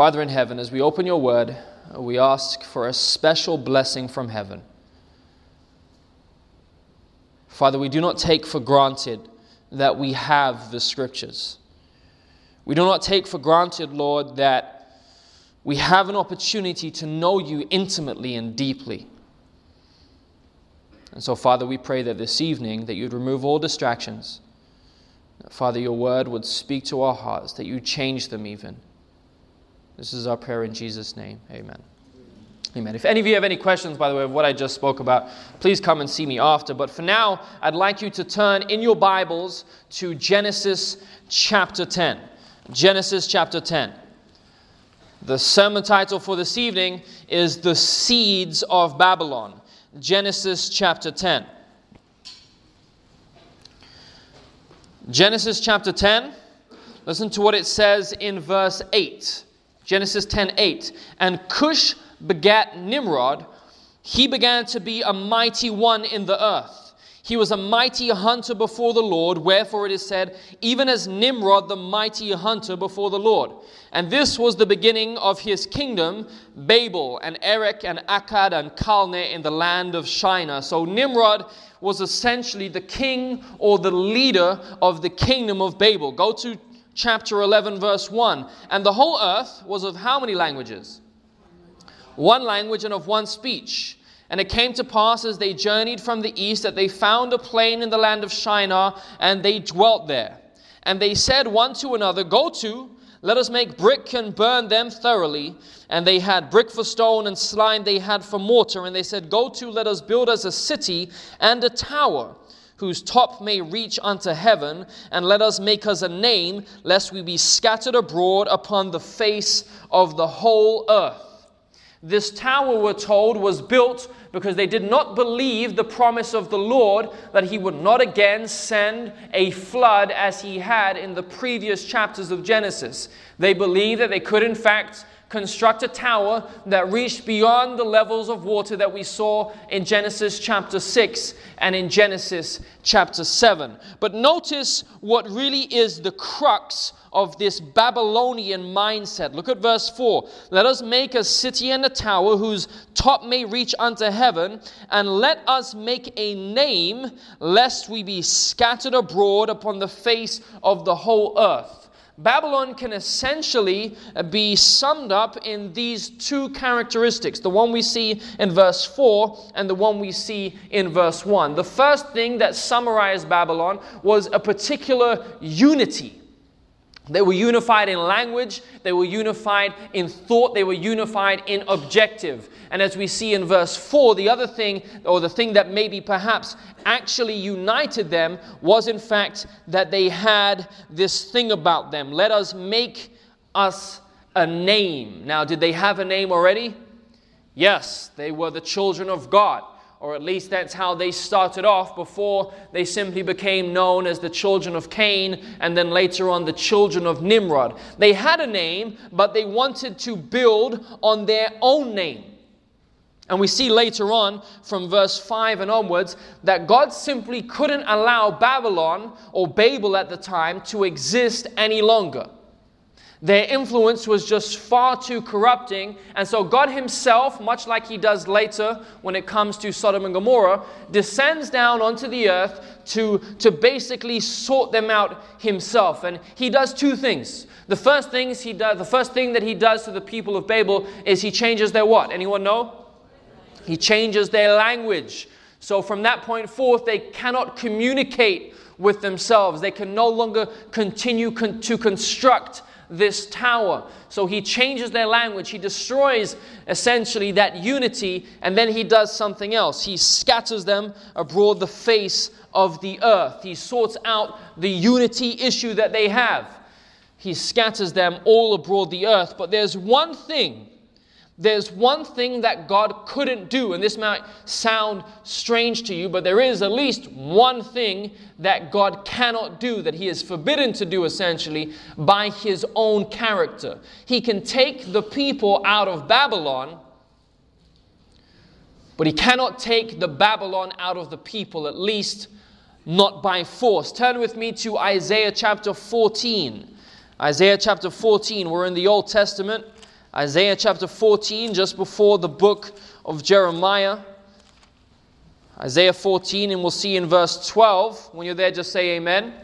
Father in heaven, as we open your word, we ask for a special blessing from heaven. Father, we do not take for granted that we have the scriptures. We do not take for granted, Lord, that we have an opportunity to know you intimately and deeply. And so, Father, we pray that this evening that you'd remove all distractions. That, Father, your word would speak to our hearts, that you change them even. This is our prayer in Jesus' name. Amen. Amen. If any of you have any questions, by the way, of what I just spoke about, please come and see me after. But for now, I'd like you to turn in your Bibles to Genesis chapter 10. Genesis chapter 10. The sermon title for this evening is The Seeds of Babylon. Genesis chapter 10. Genesis chapter 10, listen to what it says in verse 8. Genesis 10 8. And Cush begat Nimrod. He began to be a mighty one in the earth. He was a mighty hunter before the Lord, wherefore it is said, even as Nimrod, the mighty hunter before the Lord. And this was the beginning of his kingdom, Babel and Erech and Akkad and Calneh in the land of Shinar. So Nimrod was essentially the king or the leader of the kingdom of Babel. Go to chapter 11, verse 1. And the whole earth was of how many languages? One language and of one speech. And it came to pass as they journeyed from the east that they found a plain in the land of Shinar, and they dwelt there. And they said one to another, Go to, let us make brick and burn them thoroughly. And they had brick for stone, and slime they had for mortar. And they said, Go to, let us build us a city and a tower, whose top may reach unto heaven, and let us make us a name, lest we be scattered abroad upon the face of the whole earth. This tower, we're told, was built because they did not believe the promise of the Lord that he would not again send a flood as he had in the previous chapters of Genesis. They believed that they could, in fact, construct a tower that reached beyond the levels of water that we saw in Genesis chapter 6 and in Genesis chapter 7. But notice what really is the crux of this Babylonian mindset. Look at verse 4. Let us make a city and a tower whose top may reach unto heaven, and let us make a name, lest we be scattered abroad upon the face of the whole earth. Babylon can essentially uh, be summed up in these two characteristics the one we see in verse 4 and the one we see in verse 1. The first thing that summarized Babylon was a particular unity. They were unified in language, they were unified in thought, they were unified in objective. And as we see in verse 4, the other thing, or the thing that maybe perhaps actually united them, was in fact that they had this thing about them. Let us make us a name. Now, did they have a name already? Yes, they were the children of God or at least that's how they started off before they simply became known as the children of Cain and then later on the children of Nimrod. They had a name, but they wanted to build on their own name. And we see later on from verse 5 and onwards that God simply couldn't allow Babylon or Babel at the time to exist any longer. Their influence was just far too corrupting, and so God Himself, much like He does later when it comes to Sodom and Gomorrah, descends down onto the earth to, to basically sort them out Himself. And He does two things. The first things He does, the first thing that He does to the people of Babel is He changes their what? Anyone know? He changes their language. So from that point forth, they cannot communicate with themselves. They can no longer continue con- to construct this tower. So he changes their language. He destroys essentially that unity, and then he does something else. He scatters them abroad the face of the earth. He sorts out the unity issue that they have. He scatters them all abroad the earth. But there's one thing there's one thing that God couldn't do, and this might sound strange to you, but there is at least one thing that God cannot do, that He is forbidden to do essentially by His own character. He can take the people out of Babylon, but He cannot take the Babylon out of the people, at least not by force. Turn with me to Isaiah chapter 14. Isaiah chapter 14, we're in the Old Testament. Isaiah chapter 14, just before the book of Jeremiah. Isaiah 14, and we'll see in verse 12. When you're there, just say amen.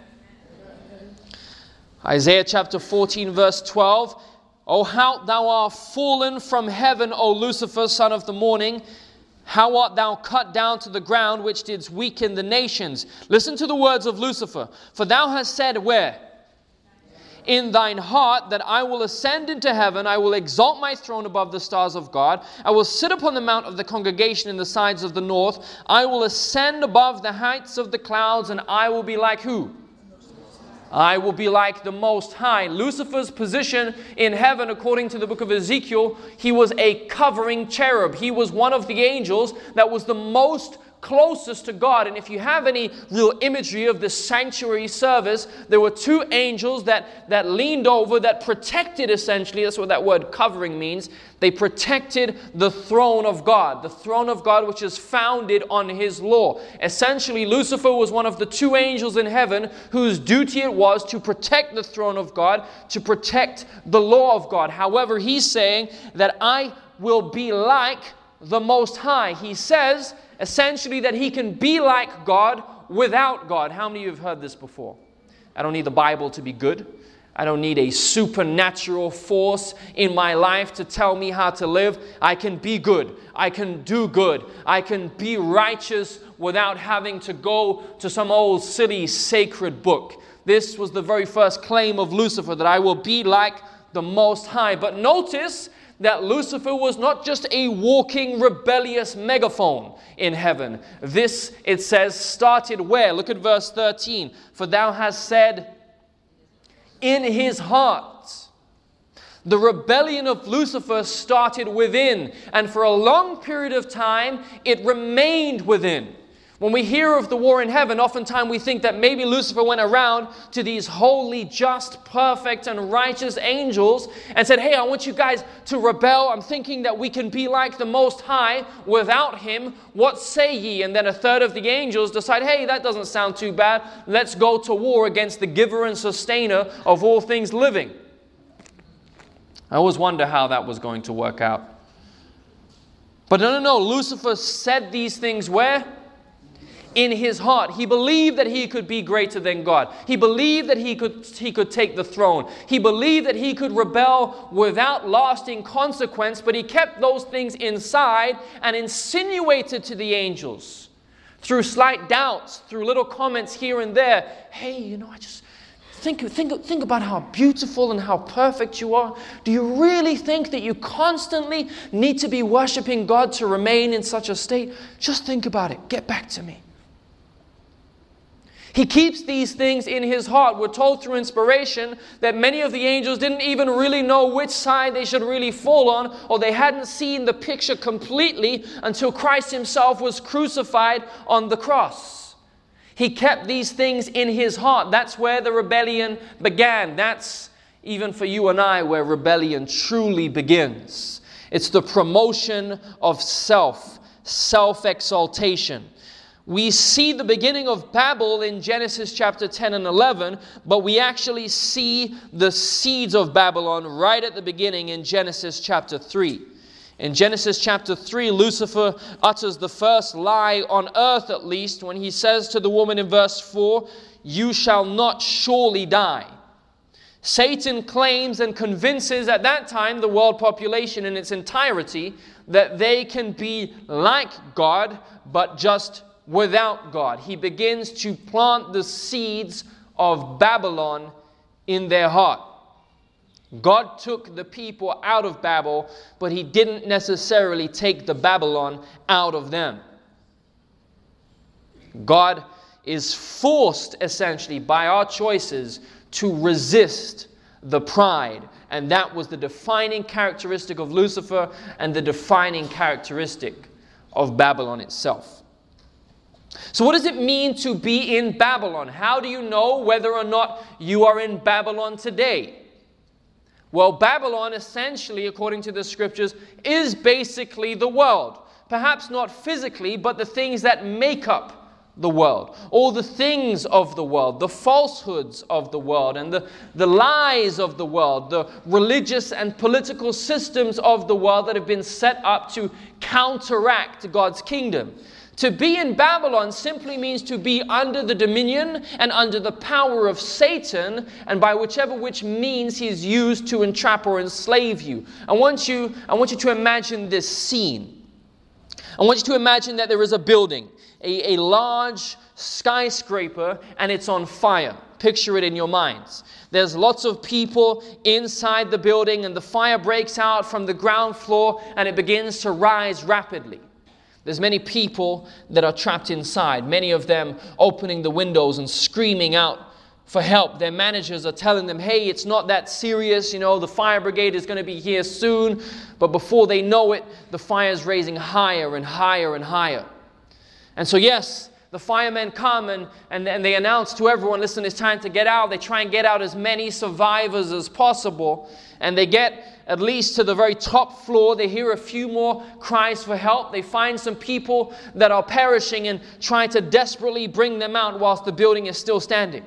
Isaiah chapter 14, verse 12. O how thou art fallen from heaven, O Lucifer, son of the morning. How art thou cut down to the ground, which didst weaken the nations? Listen to the words of Lucifer. For thou hast said, Where? In thine heart that I will ascend into heaven, I will exalt my throne above the stars of God, I will sit upon the mount of the congregation in the sides of the north, I will ascend above the heights of the clouds, and I will be like who? I will be like the Most High. Lucifer's position in heaven, according to the book of Ezekiel, he was a covering cherub. He was one of the angels that was the most closest to God. And if you have any real imagery of the sanctuary service, there were two angels that, that leaned over, that protected essentially, that's what that word covering means. They protected the throne of God, the throne of God which is founded on His law. Essentially, Lucifer was one of the two angels in heaven whose duty it was to protect the throne of God, to protect the law of God. However, he's saying that I will be like the Most High. He says essentially that he can be like God without God. How many of you have heard this before? I don't need the Bible to be good. I don't need a supernatural force in my life to tell me how to live. I can be good. I can do good. I can be righteous without having to go to some old silly sacred book. This was the very first claim of Lucifer that I will be like the Most High. But notice that Lucifer was not just a walking rebellious megaphone in heaven. This, it says, started where? Look at verse 13. For thou hast said, in his heart. The rebellion of Lucifer started within, and for a long period of time, it remained within. When we hear of the war in heaven, oftentimes we think that maybe Lucifer went around to these holy, just, perfect, and righteous angels and said, Hey, I want you guys to rebel. I'm thinking that we can be like the Most High without Him. What say ye? And then a third of the angels decide, Hey, that doesn't sound too bad. Let's go to war against the giver and sustainer of all things living. I always wonder how that was going to work out. But no, no, no. Lucifer said these things where? In his heart. He believed that he could be greater than God. He believed that he could, he could take the throne. He believed that he could rebel without lasting consequence, but he kept those things inside and insinuated to the angels through slight doubts, through little comments here and there. Hey, you know, I just. Think, think, think about how beautiful and how perfect you are. Do you really think that you constantly need to be worshiping God to remain in such a state? Just think about it. Get back to me. He keeps these things in his heart. We're told through inspiration that many of the angels didn't even really know which side they should really fall on, or they hadn't seen the picture completely until Christ himself was crucified on the cross. He kept these things in his heart. That's where the rebellion began. That's even for you and I where rebellion truly begins. It's the promotion of self, self exaltation. We see the beginning of Babel in Genesis chapter 10 and 11, but we actually see the seeds of Babylon right at the beginning in Genesis chapter 3. In Genesis chapter 3, Lucifer utters the first lie on earth, at least, when he says to the woman in verse 4, You shall not surely die. Satan claims and convinces at that time the world population in its entirety that they can be like God, but just without God. He begins to plant the seeds of Babylon in their heart. God took the people out of Babel, but He didn't necessarily take the Babylon out of them. God is forced essentially by our choices to resist the pride. And that was the defining characteristic of Lucifer and the defining characteristic of Babylon itself. So, what does it mean to be in Babylon? How do you know whether or not you are in Babylon today? Well, Babylon, essentially, according to the scriptures, is basically the world. Perhaps not physically, but the things that make up the world, all the things of the world, the falsehoods of the world, and the, the lies of the world, the religious and political systems of the world that have been set up to counteract God's kingdom. To be in Babylon simply means to be under the dominion and under the power of Satan, and by whichever which means he's used to entrap or enslave you. I want you, I want you to imagine this scene. I want you to imagine that there is a building, a, a large skyscraper, and it's on fire. Picture it in your minds. There's lots of people inside the building, and the fire breaks out from the ground floor and it begins to rise rapidly. There's many people that are trapped inside, many of them opening the windows and screaming out for help. Their managers are telling them, hey, it's not that serious, you know, the fire brigade is going to be here soon. But before they know it, the fire is raising higher and higher and higher. And so, yes, the firemen come and, and, and they announce to everyone, listen, it's time to get out. They try and get out as many survivors as possible. And they get at least to the very top floor. They hear a few more cries for help. They find some people that are perishing and try to desperately bring them out whilst the building is still standing.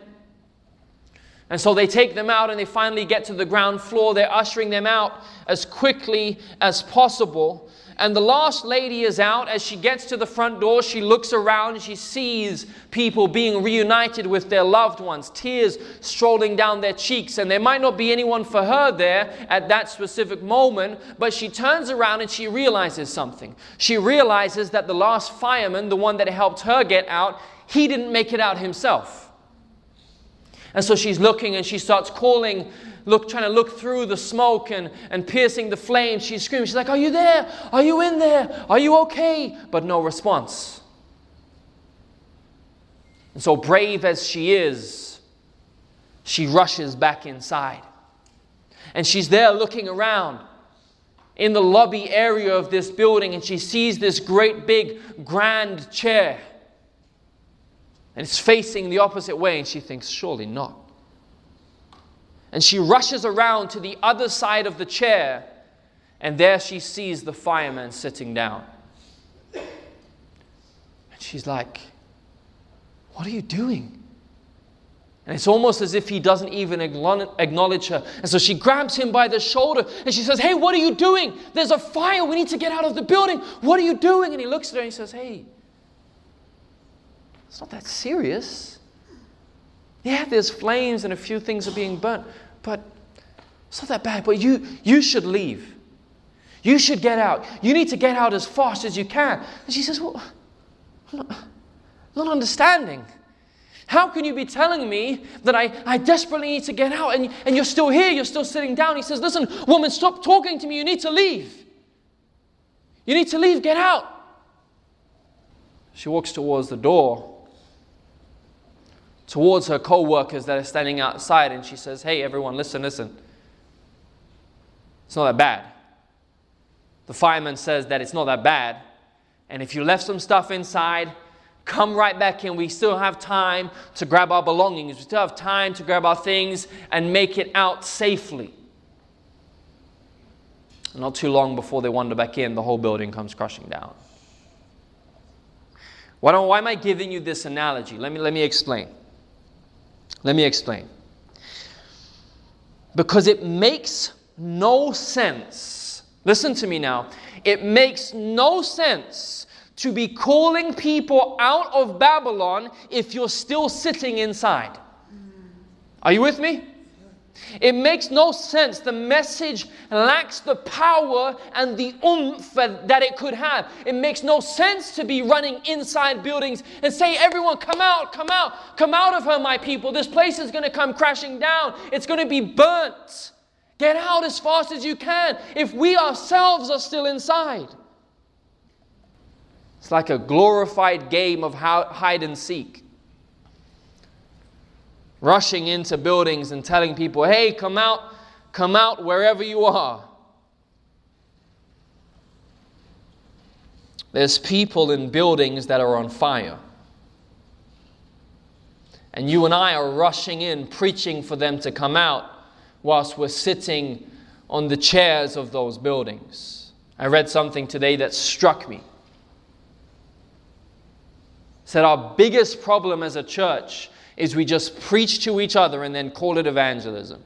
And so they take them out and they finally get to the ground floor. They're ushering them out as quickly as possible. And the last lady is out. As she gets to the front door, she looks around and she sees people being reunited with their loved ones, tears strolling down their cheeks. And there might not be anyone for her there at that specific moment, but she turns around and she realizes something. She realizes that the last fireman, the one that helped her get out, he didn't make it out himself. And so she's looking and she starts calling look, trying to look through the smoke and, and piercing the flames. She's screaming. She's like, Are you there? Are you in there? Are you okay? But no response. And so, brave as she is, she rushes back inside. And she's there looking around in the lobby area of this building, and she sees this great big grand chair. And it's facing the opposite way, and she thinks, Surely not. And she rushes around to the other side of the chair, and there she sees the fireman sitting down. And she's like, What are you doing? And it's almost as if he doesn't even acknowledge her. And so she grabs him by the shoulder and she says, Hey, what are you doing? There's a fire. We need to get out of the building. What are you doing? And he looks at her and he says, Hey, it's not that serious. Yeah, there's flames and a few things are being burnt, but it's not that bad. But you, you should leave. You should get out. You need to get out as fast as you can. And she says, Well, I'm not, not understanding. How can you be telling me that I, I desperately need to get out and, and you're still here, you're still sitting down? He says, Listen, woman, stop talking to me. You need to leave. You need to leave, get out. She walks towards the door towards her co workers that are standing outside and she says, Hey, everyone, listen, listen. It's not that bad. The fireman says that it's not that bad. And if you left some stuff inside, come right back in. We still have time to grab our belongings. We still have time to grab our things and make it out safely. Not too long before they wander back in, the whole building comes crushing down. Why, why am I giving you this analogy? Let me, let me explain. Let me explain. Because it makes no sense. Listen to me now. It makes no sense to be calling people out of Babylon if you're still sitting inside. Are you with me? It makes no sense. The message lacks the power and the oomph that it could have. It makes no sense to be running inside buildings and say, Everyone, come out, come out, come out of her, my people. This place is going to come crashing down. It's going to be burnt. Get out as fast as you can if we ourselves are still inside. It's like a glorified game of hide and seek rushing into buildings and telling people, hey, come out, come out wherever you are. There's people in buildings that are on fire. And you and I are rushing in, preaching for them to come out, whilst we're sitting on the chairs of those buildings. I read something today that struck me. said our biggest problem as a church is we just preach to each other and then call it evangelism.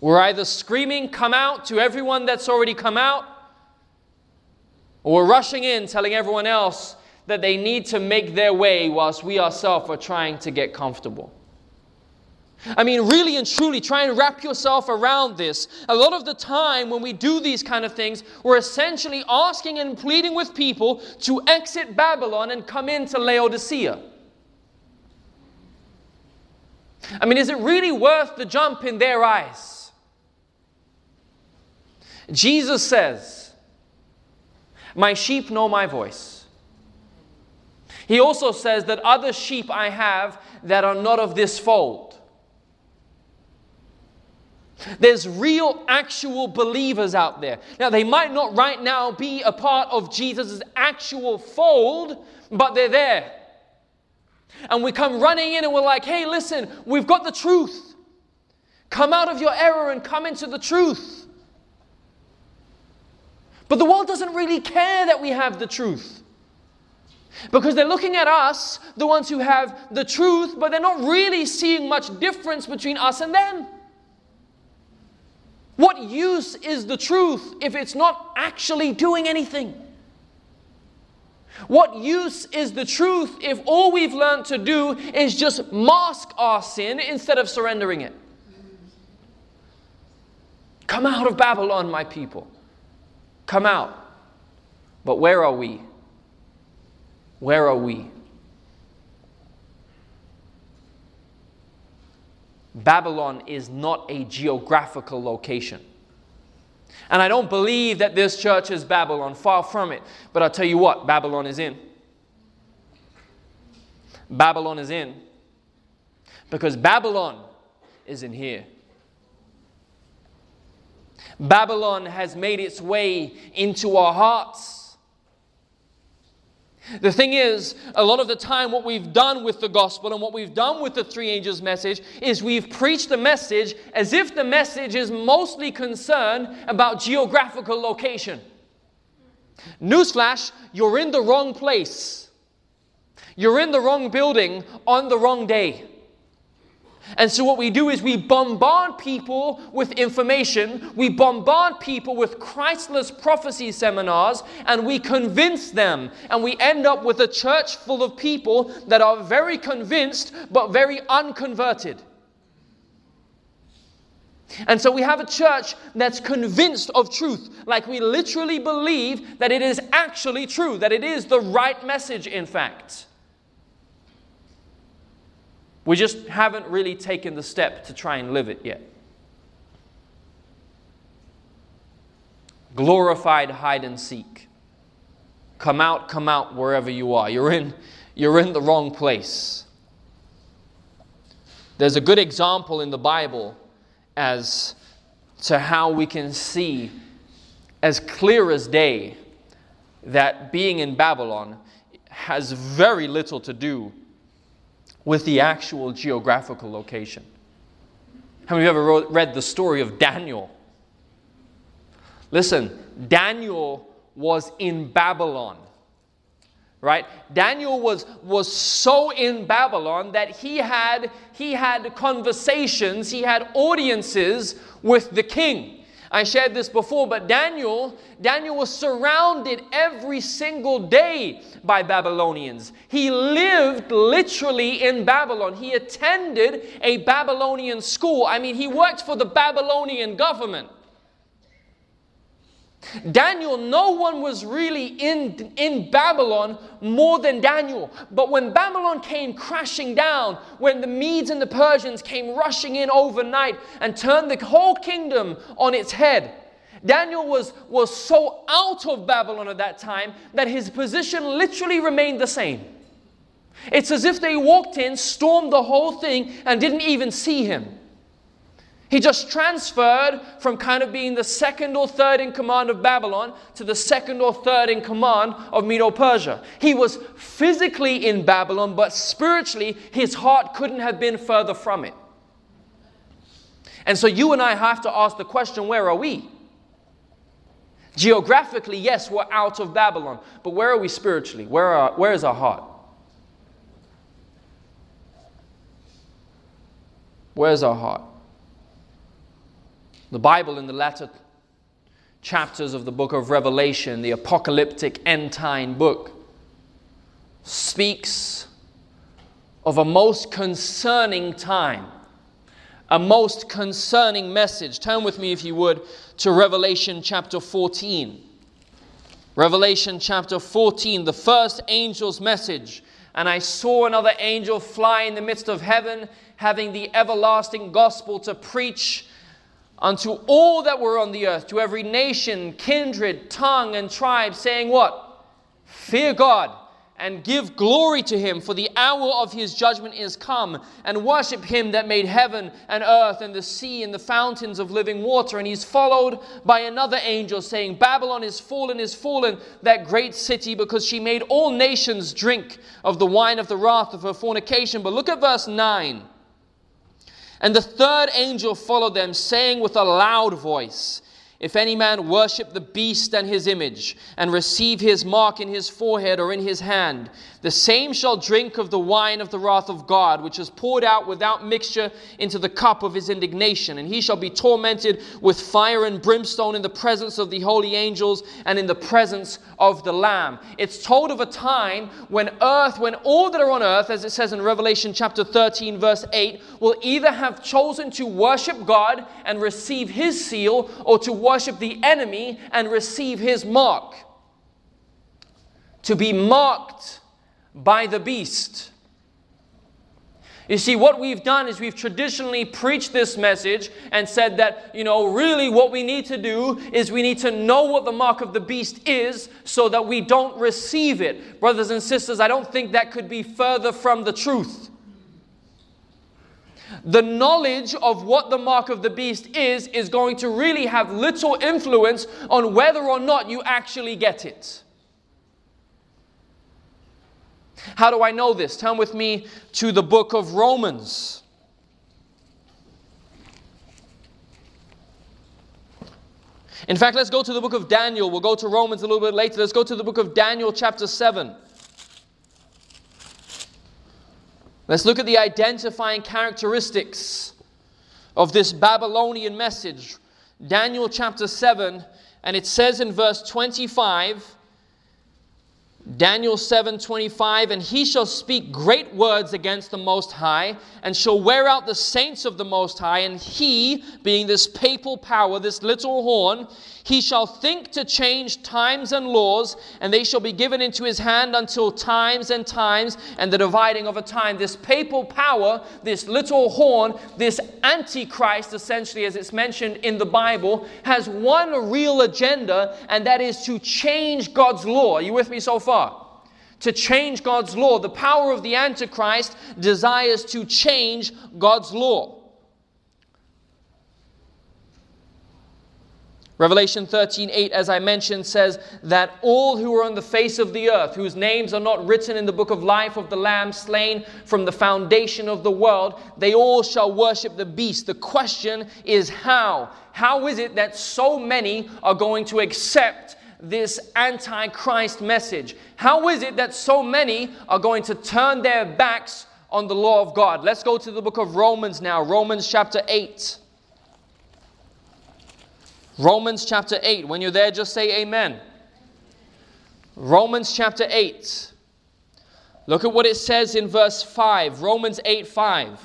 We're either screaming, come out to everyone that's already come out, or we're rushing in telling everyone else that they need to make their way whilst we ourselves are trying to get comfortable. I mean, really and truly, try and wrap yourself around this. A lot of the time, when we do these kind of things, we're essentially asking and pleading with people to exit Babylon and come into Laodicea. I mean, is it really worth the jump in their eyes? Jesus says, My sheep know my voice. He also says that other sheep I have that are not of this fold. There's real, actual believers out there. Now, they might not right now be a part of Jesus' actual fold, but they're there. And we come running in and we're like, hey, listen, we've got the truth. Come out of your error and come into the truth. But the world doesn't really care that we have the truth. Because they're looking at us, the ones who have the truth, but they're not really seeing much difference between us and them. What use is the truth if it's not actually doing anything? What use is the truth if all we've learned to do is just mask our sin instead of surrendering it? Come out of Babylon, my people. Come out. But where are we? Where are we? Babylon is not a geographical location. And I don't believe that this church is Babylon, far from it. But I'll tell you what, Babylon is in. Babylon is in. Because Babylon is in here. Babylon has made its way into our hearts. The thing is, a lot of the time, what we've done with the gospel and what we've done with the three angels' message is we've preached the message as if the message is mostly concerned about geographical location. Newsflash, you're in the wrong place. You're in the wrong building on the wrong day. And so, what we do is we bombard people with information, we bombard people with Christless prophecy seminars, and we convince them. And we end up with a church full of people that are very convinced but very unconverted. And so we have a church that's convinced of truth, like we literally believe that it is actually true, that it is the right message, in fact. We just haven't really taken the step to try and live it yet. Glorified hide and seek. Come out, come out wherever you are. You're in, you're in the wrong place. There's a good example in the Bible as to how we can see as clear as day that being in Babylon has very little to do with the actual geographical location. Have you ever read the story of Daniel? Listen, Daniel was in Babylon. Right? Daniel was, was so in Babylon that he had, he had conversations, he had audiences with the king. I shared this before, but Daniel, Daniel was surrounded every single day by Babylonians. He lived literally in Babylon. He attended a Babylonian school. I mean, he worked for the Babylonian government. Daniel, no one was really in, in Babylon more than Daniel. But when Babylon came crashing down, when the Medes and the Persians came rushing in overnight and turned the whole kingdom on its head, Daniel was, was so out of Babylon at that time that his position literally remained the same. It's as if they walked in, stormed the whole thing, and didn't even see him. He just transferred from kind of being the second or third in command of Babylon to the second or third in command of Medo Persia. He was physically in Babylon, but spiritually, his heart couldn't have been further from it. And so you and I have to ask the question where are we? Geographically, yes, we're out of Babylon, but where are we spiritually? Where, are, where is our heart? Where's our heart? The Bible, in the latter chapters of the book of Revelation, the apocalyptic end time book, speaks of a most concerning time, a most concerning message. Turn with me, if you would, to Revelation chapter 14. Revelation chapter 14, the first angel's message. And I saw another angel fly in the midst of heaven, having the everlasting gospel to preach unto all that were on the earth, to every nation, kindred, tongue, and tribe, saying, What? Fear God and give glory to him, for the hour of his judgment is come, and worship him that made heaven and earth and the sea and the fountains of living water. And he's followed by another angel saying, Babylon is fallen, is fallen, that great city, because she made all nations drink of the wine of the wrath of her fornication. But look at verse 9. And the third angel followed them, saying with a loud voice, if any man worship the beast and his image, and receive his mark in his forehead or in his hand, the same shall drink of the wine of the wrath of God, which is poured out without mixture into the cup of his indignation. And he shall be tormented with fire and brimstone in the presence of the holy angels and in the presence of the Lamb. It's told of a time when earth, when all that are on earth, as it says in Revelation chapter 13, verse 8, will either have chosen to worship God and receive his seal or to worship the enemy and receive his mark. To be marked by the beast. You see, what we've done is we've traditionally preached this message and said that, you know, really what we need to do is we need to know what the mark of the beast is so that we don't receive it. Brothers and sisters, I don't think that could be further from the truth. The knowledge of what the mark of the beast is is going to really have little influence on whether or not you actually get it. How do I know this? Turn with me to the book of Romans. In fact, let's go to the book of Daniel. We'll go to Romans a little bit later. Let's go to the book of Daniel, chapter 7. Let's look at the identifying characteristics of this Babylonian message. Daniel chapter 7, and it says in verse 25 Daniel 7:25 and he shall speak great words against the most high and shall wear out the saints of the most high and he being this papal power this little horn he shall think to change times and laws and they shall be given into his hand until times and times and the dividing of a time. This papal power this little horn this antichrist essentially as it's mentioned in the bible has one real agenda and that is to change God's law. Are you with me so far to change God's law. The power of the Antichrist desires to change God's law. Revelation 13, 8, as I mentioned, says that all who are on the face of the earth, whose names are not written in the book of life of the Lamb slain from the foundation of the world, they all shall worship the beast. The question is how? How is it that so many are going to accept this antichrist message? How is it that so many are going to turn their backs on the law of God? Let's go to the book of Romans now, Romans chapter 8. Romans chapter 8. When you're there, just say amen. Romans chapter 8. Look at what it says in verse 5. Romans 8 5.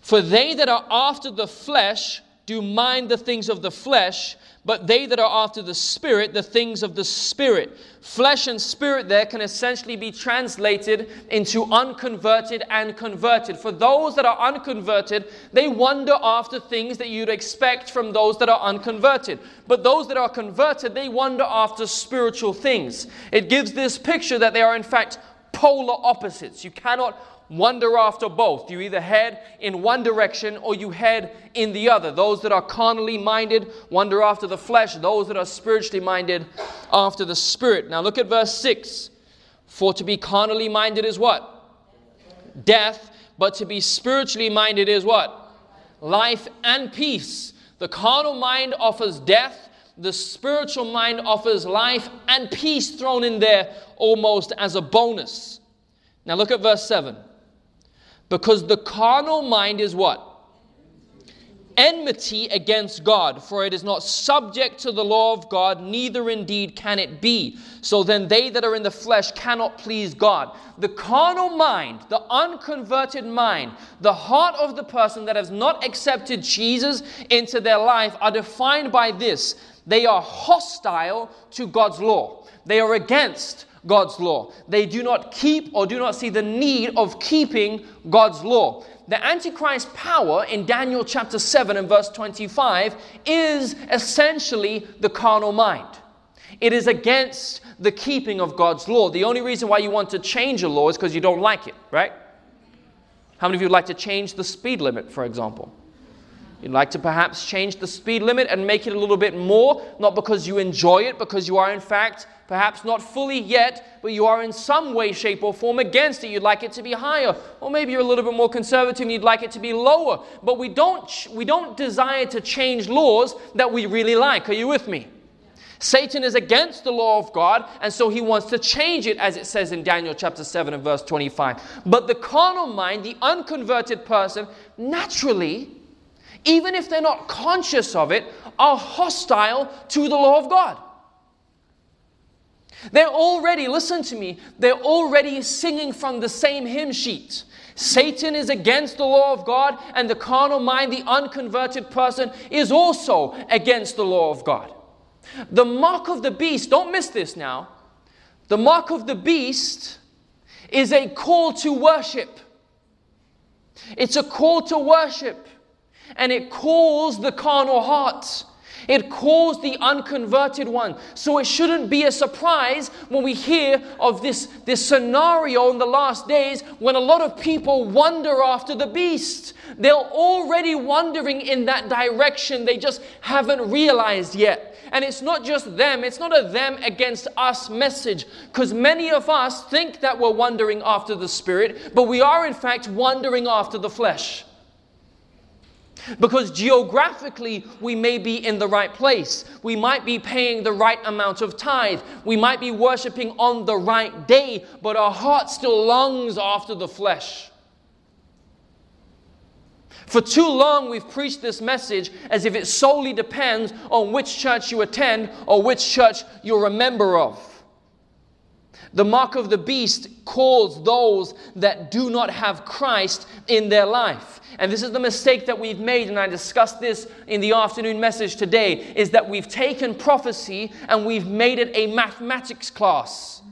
For they that are after the flesh do mind the things of the flesh, but they that are after the Spirit, the things of the Spirit. Flesh and spirit there can essentially be translated into unconverted and converted. For those that are unconverted, they wonder after things that you'd expect from those that are unconverted. But those that are converted, they wonder after spiritual things. It gives this picture that they are, in fact, polar opposites. You cannot wander after both. You either head in one direction or you head in the other. Those that are carnally minded wander after the flesh, those that are spiritually minded after the spirit. Now look at verse 6. For to be carnally minded is what? Death, but to be spiritually minded is what? Life and peace. The carnal mind offers death, The spiritual mind offers life and peace thrown in there almost as a bonus. Now look at verse 7. Because the carnal mind is what? enmity against God, for it is not subject to the law of God, neither indeed can it be. So then they that are in the flesh cannot please God. The carnal mind, the unconverted mind, the heart of the person that has not accepted Jesus into their life are defined by this they are hostile to God's law, they are against God's law. They do not keep or do not see the need of keeping God's law the Antichrist power in Daniel chapter 7 and verse 25 is essentially the carnal mind. It is against the keeping of God's law. The only reason why you want to change a law is because you don't like it, right? How many of you would like to change the speed limit, for example? You'd like to perhaps change the speed limit and make it a little bit more, not because you enjoy it, because you are in fact perhaps not fully yet, but you are in some way, shape, or form against it. You'd like it to be higher, or maybe you're a little bit more conservative and you'd like it to be lower. But we don't, we don't desire to change laws that we really like. Are you with me? Satan is against the law of God, and so he wants to change it, as it says in Daniel chapter 7 and verse 25. But the carnal mind, the unconverted person, naturally even if they're not conscious of it, are hostile to the law of God. They're already, listen to me, they're already singing from the same hymn sheet. Satan is against the law of God, and the carnal mind, the unconverted person, is also against the law of God. The mark of the beast, don't miss this now. The mark of the beast is a call to worship. It's a call to worship and it calls the carnal heart. It calls the unconverted one. So it shouldn't be a surprise when we hear of this, this scenario in the last days when a lot of people wander after the beast. They're already wandering in that direction, they just haven't realized yet. And it's not just them, it's not a them against us message, because many of us think that we're wandering after the Spirit, but we are in fact wandering after the flesh. Because geographically, we may be in the right place. We might be paying the right amount of tithe. We might be worshiping on the right day, but our heart still longs after the flesh. For too long, we've preached this message as if it solely depends on which church you attend or which church you're a member of. The mark of the beast calls those that do not have Christ in their life. And this is the mistake that we've made, and I discussed this in the afternoon message today, is that we've taken prophecy and we've made it a mathematics class.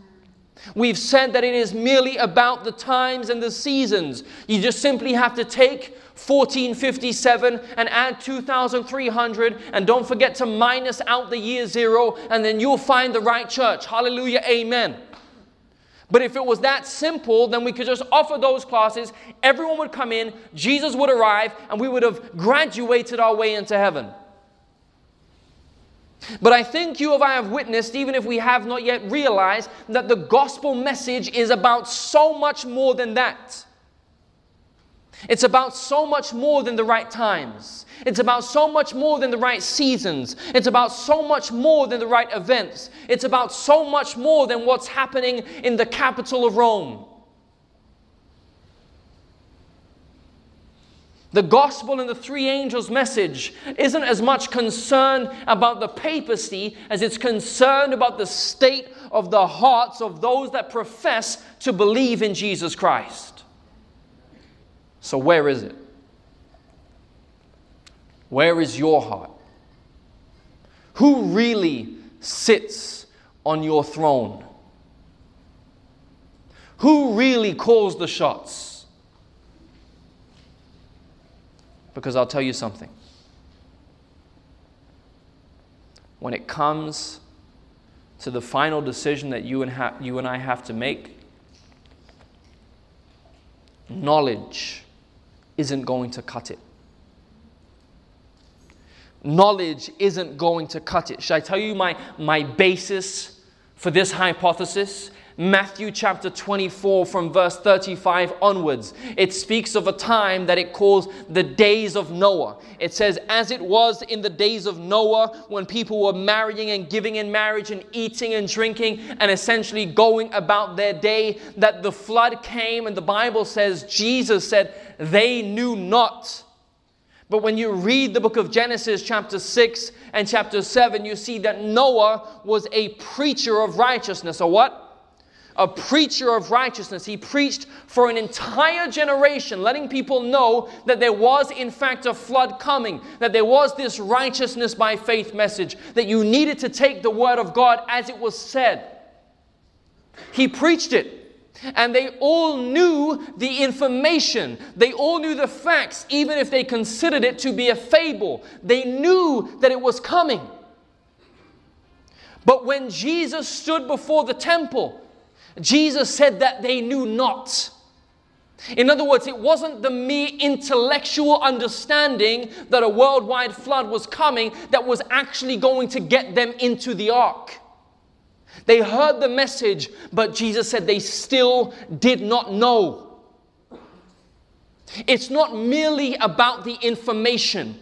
We've said that it is merely about the times and the seasons. You just simply have to take 1457 and add 2300 and don't forget to minus out the year zero and then you'll find the right church. Hallelujah, amen. But if it was that simple, then we could just offer those classes, everyone would come in, Jesus would arrive, and we would have graduated our way into heaven. But I think you and I have witnessed, even if we have not yet realized, that the gospel message is about so much more than that. It's about so much more than the right times. It's about so much more than the right seasons. It's about so much more than the right events. It's about so much more than what's happening in the capital of Rome. The gospel and the three angels' message isn't as much concerned about the papacy as it's concerned about the state of the hearts of those that profess to believe in Jesus Christ. So, where is it? Where is your heart? Who really sits on your throne? Who really calls the shots? Because I'll tell you something. When it comes to the final decision that you and, ha- you and I have to make, knowledge isn't going to cut it. Knowledge isn't going to cut it. Should I tell you my, my basis for this hypothesis? Matthew chapter 24, from verse 35 onwards, it speaks of a time that it calls the days of Noah. It says, As it was in the days of Noah, when people were marrying and giving in marriage and eating and drinking and essentially going about their day, that the flood came, and the Bible says, Jesus said, They knew not. But when you read the book of Genesis, chapter 6 and chapter 7, you see that Noah was a preacher of righteousness. Or what? A preacher of righteousness. He preached for an entire generation, letting people know that there was, in fact, a flood coming, that there was this righteousness by faith message, that you needed to take the word of God as it was said. He preached it. And they all knew the information. They all knew the facts, even if they considered it to be a fable. They knew that it was coming. But when Jesus stood before the temple, Jesus said that they knew not. In other words, it wasn't the mere intellectual understanding that a worldwide flood was coming that was actually going to get them into the ark. They heard the message, but Jesus said they still did not know. It's not merely about the information.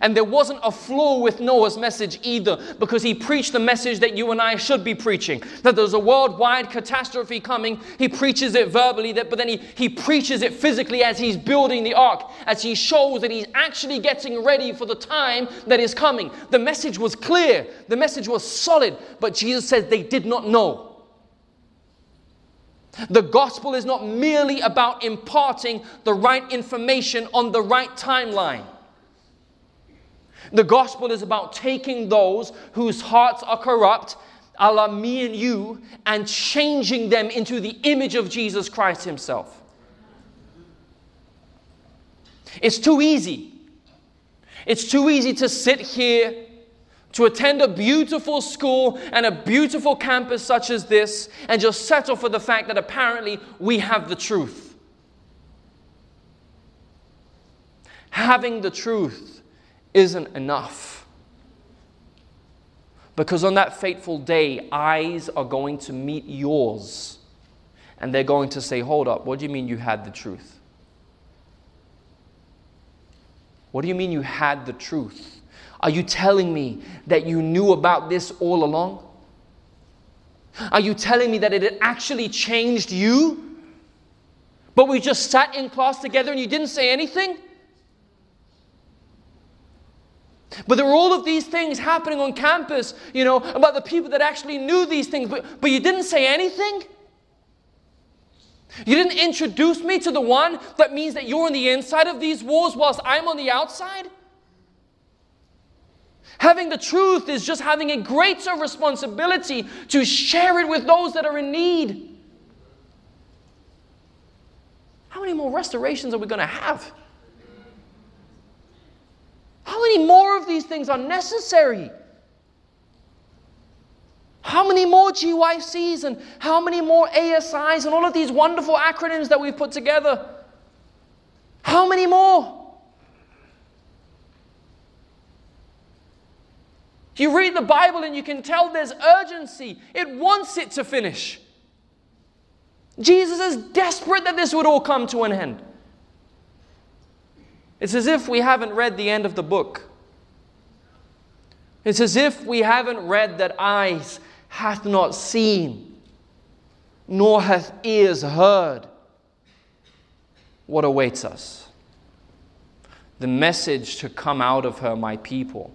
And there wasn't a flaw with Noah's message either, because he preached the message that you and I should be preaching that there's a worldwide catastrophe coming. He preaches it verbally, but then he, he preaches it physically as he's building the ark, as he shows that he's actually getting ready for the time that is coming. The message was clear, the message was solid, but Jesus says they did not know. The gospel is not merely about imparting the right information on the right timeline. The gospel is about taking those whose hearts are corrupt, a la me and you, and changing them into the image of Jesus Christ Himself. It's too easy. It's too easy to sit here, to attend a beautiful school and a beautiful campus such as this, and just settle for the fact that apparently we have the truth. Having the truth isn't enough. Because on that fateful day, eyes are going to meet yours. And they're going to say, Hold up, what do you mean you had the truth? What do you mean you had the truth? Are you telling me that you knew about this all along? Are you telling me that it had actually changed you? But we just sat in class together and you didn't say anything? But there were all of these things happening on campus, you know, about the people that actually knew these things, but, but you didn't say anything. You didn't introduce me to the one that means that you're on the inside of these walls whilst I'm on the outside. Having the truth is just having a greater responsibility to share it with those that are in need. How many more restorations are we going to have? How many more of these things are necessary? How many more GYCs and how many more ASIs and all of these wonderful acronyms that we've put together? How many more? You read the Bible and you can tell there's urgency. It wants it to finish. Jesus is desperate that this would all come to an end. It's as if we haven't read the end of the book. It's as if we haven't read that eyes hath not seen, nor hath ears heard what awaits us. The message to come out of her, my people.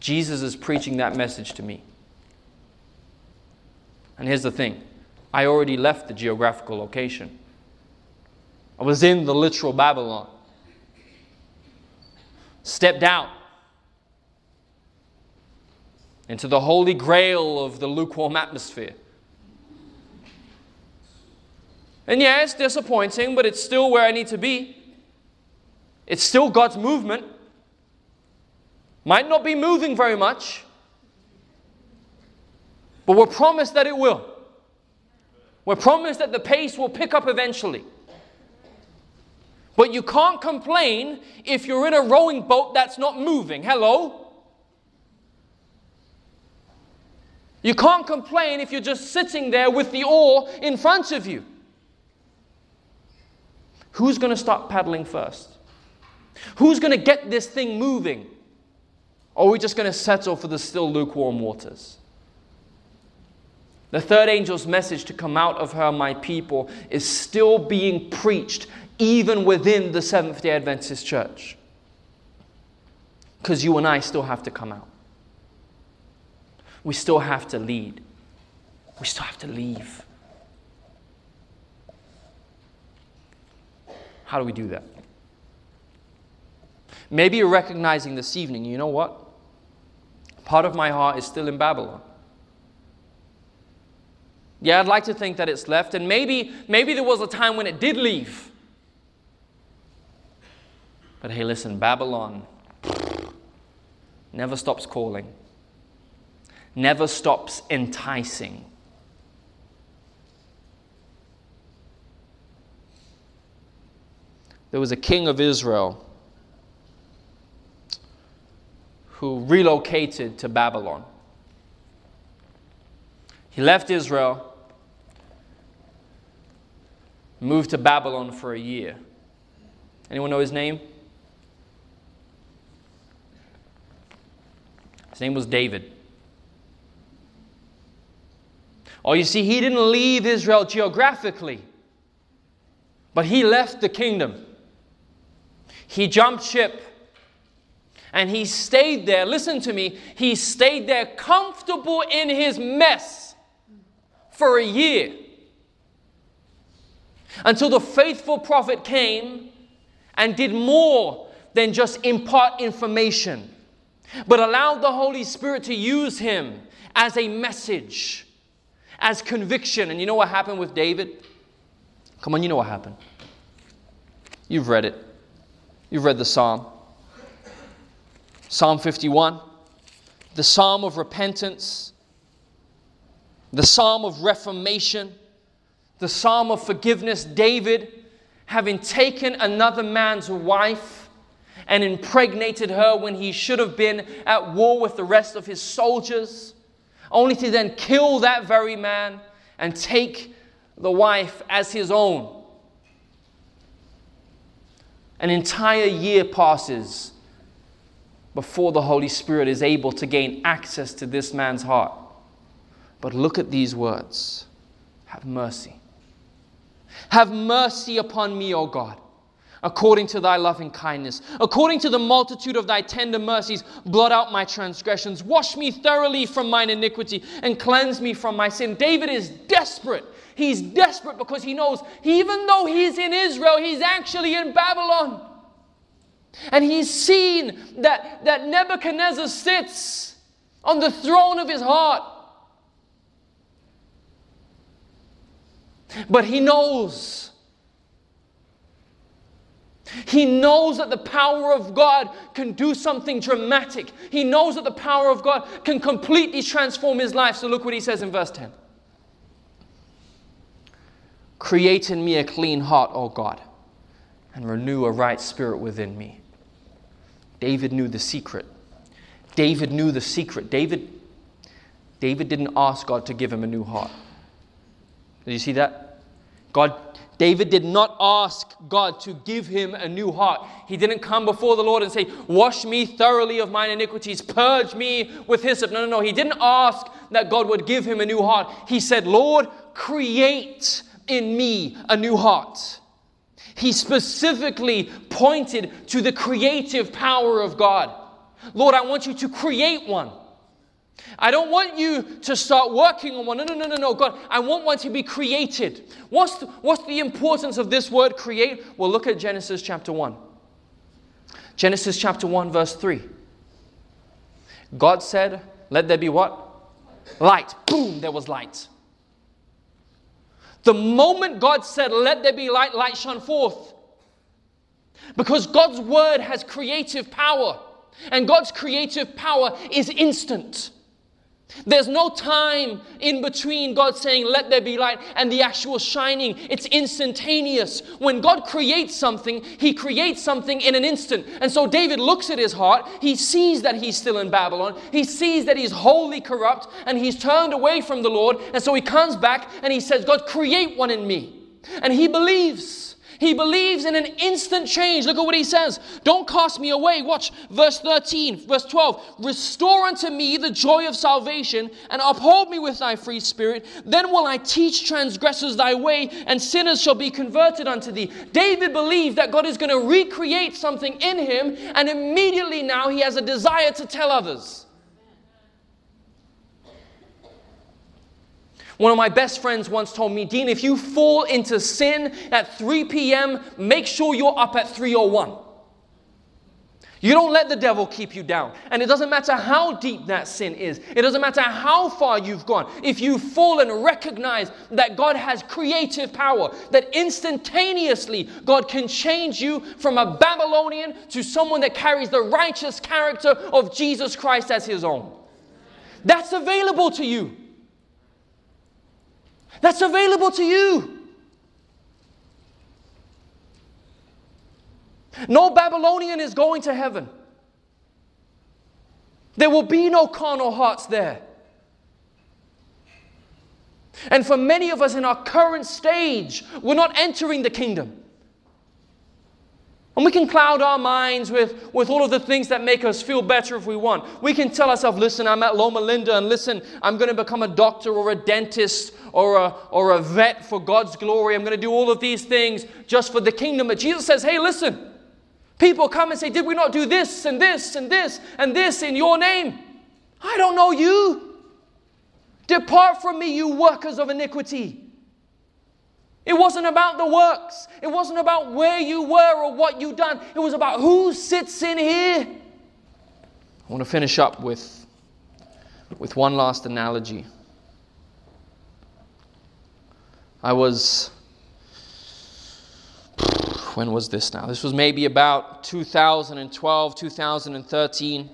Jesus is preaching that message to me. And here's the thing I already left the geographical location. I was in the literal Babylon. Stepped out into the holy grail of the lukewarm atmosphere. And yeah, it's disappointing, but it's still where I need to be. It's still God's movement. Might not be moving very much, but we're promised that it will. We're promised that the pace will pick up eventually. But you can't complain if you're in a rowing boat that's not moving. Hello? You can't complain if you're just sitting there with the oar in front of you. Who's going to start paddling first? Who's going to get this thing moving? Or are we just going to settle for the still lukewarm waters? The third angel's message to come out of her, my people, is still being preached even within the Seventh day Adventist church. Because you and I still have to come out. We still have to lead. We still have to leave. How do we do that? Maybe you're recognizing this evening, you know what? Part of my heart is still in Babylon. Yeah, I'd like to think that it's left, and maybe, maybe there was a time when it did leave. But hey, listen, Babylon never stops calling, never stops enticing. There was a king of Israel who relocated to Babylon. He left Israel, moved to Babylon for a year. Anyone know his name? His name was David. Oh, you see, he didn't leave Israel geographically, but he left the kingdom. He jumped ship and he stayed there. Listen to me. He stayed there comfortable in his mess for a year until the faithful prophet came and did more than just impart information but allowed the Holy Spirit to use him as a message, as conviction. And you know what happened with David? Come on, you know what happened. You've read it, you've read the psalm. Psalm 51, the psalm of repentance, the psalm of reformation, the psalm of forgiveness. David, having taken another man's wife, and impregnated her when he should have been at war with the rest of his soldiers, only to then kill that very man and take the wife as his own. An entire year passes before the Holy Spirit is able to gain access to this man's heart. But look at these words Have mercy. Have mercy upon me, O God according to thy loving kindness. According to the multitude of thy tender mercies, blot out my transgressions. Wash me thoroughly from mine iniquity and cleanse me from my sin. David is desperate. He's desperate because he knows, even though he's in Israel, he's actually in Babylon. And he's seen that, that Nebuchadnezzar sits on the throne of his heart. But he knows he knows that the power of God can do something dramatic. He knows that the power of God can completely transform his life. So look what he says in verse 10 Create in me a clean heart, O God, and renew a right spirit within me. David knew the secret. David knew the secret. David, David didn't ask God to give him a new heart. Did you see that? God David did not ask God to give him a new heart. He didn't come before the Lord and say, Wash me thoroughly of mine iniquities, purge me with hyssop. No, no, no. He didn't ask that God would give him a new heart. He said, Lord, create in me a new heart. He specifically pointed to the creative power of God. Lord, I want you to create one. I don't want you to start working on one. No, no, no, no, no. God, I want one to be created. What's the, what's the importance of this word create? Well, look at Genesis chapter 1. Genesis chapter 1, verse 3. God said, Let there be what? Light. Boom, there was light. The moment God said, Let there be light, light shone forth. Because God's word has creative power, and God's creative power is instant. There's no time in between God saying, Let there be light, and the actual shining. It's instantaneous. When God creates something, He creates something in an instant. And so David looks at his heart. He sees that he's still in Babylon. He sees that he's wholly corrupt and he's turned away from the Lord. And so he comes back and he says, God, create one in me. And he believes. He believes in an instant change. Look at what he says. Don't cast me away. Watch verse 13, verse 12. Restore unto me the joy of salvation and uphold me with thy free spirit. Then will I teach transgressors thy way and sinners shall be converted unto thee. David believed that God is going to recreate something in him and immediately now he has a desire to tell others. One of my best friends once told me, Dean, if you fall into sin at 3 p.m., make sure you're up at 3:01. You don't let the devil keep you down. And it doesn't matter how deep that sin is. It doesn't matter how far you've gone. If you fall and recognize that God has creative power, that instantaneously God can change you from a Babylonian to someone that carries the righteous character of Jesus Christ as his own. That's available to you. That's available to you. No Babylonian is going to heaven. There will be no carnal hearts there. And for many of us in our current stage, we're not entering the kingdom. And we can cloud our minds with, with all of the things that make us feel better if we want. We can tell ourselves, listen, I'm at Loma Linda, and listen, I'm going to become a doctor or a dentist or a, or a vet for God's glory. I'm going to do all of these things just for the kingdom. But Jesus says, hey, listen, people come and say, did we not do this and this and this and this in your name? I don't know you. Depart from me, you workers of iniquity. It wasn't about the works. It wasn't about where you were or what you done. It was about who sits in here. I want to finish up with, with one last analogy. I was, when was this now? This was maybe about 2012, 2013.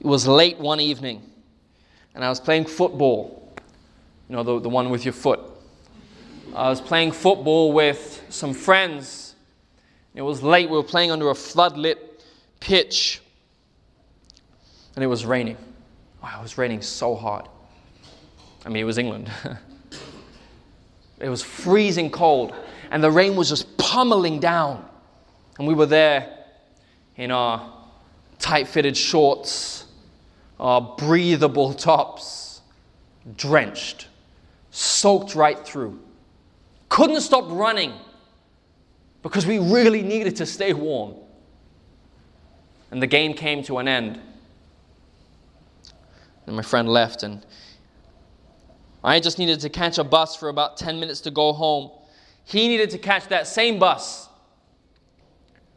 It was late one evening, and I was playing football. You know, the, the one with your foot. I was playing football with some friends. It was late. We were playing under a floodlit pitch. And it was raining. Wow, it was raining so hard. I mean, it was England. it was freezing cold. And the rain was just pummeling down. And we were there in our tight fitted shorts, our breathable tops, drenched, soaked right through couldn't stop running because we really needed to stay warm. And the game came to an end. And my friend left, and I just needed to catch a bus for about 10 minutes to go home. He needed to catch that same bus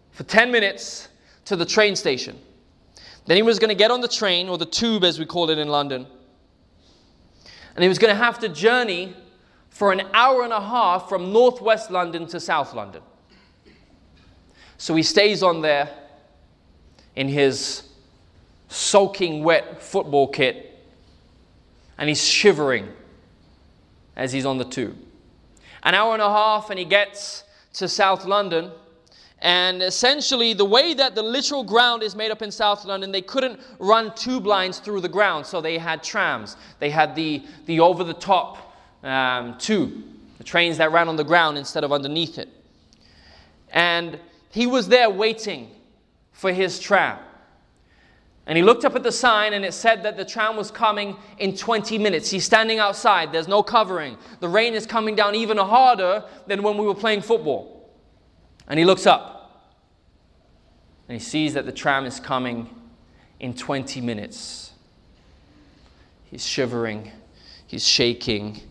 for 10 minutes to the train station. Then he was going to get on the train, or the tube as we call it in London, and he was going to have to journey for an hour and a half from northwest London to south London. So he stays on there in his soaking wet football kit and he's shivering as he's on the tube. An hour and a half, and he gets to South London. And essentially, the way that the literal ground is made up in South London, they couldn't run tube lines through the ground, so they had trams. They had the, the over the top um, two, the trains that ran on the ground instead of underneath it. And he was there waiting for his tram. And he looked up at the sign and it said that the tram was coming in 20 minutes. He's standing outside, there's no covering. The rain is coming down even harder than when we were playing football. And he looks up and he sees that the tram is coming in 20 minutes. He's shivering, he's shaking,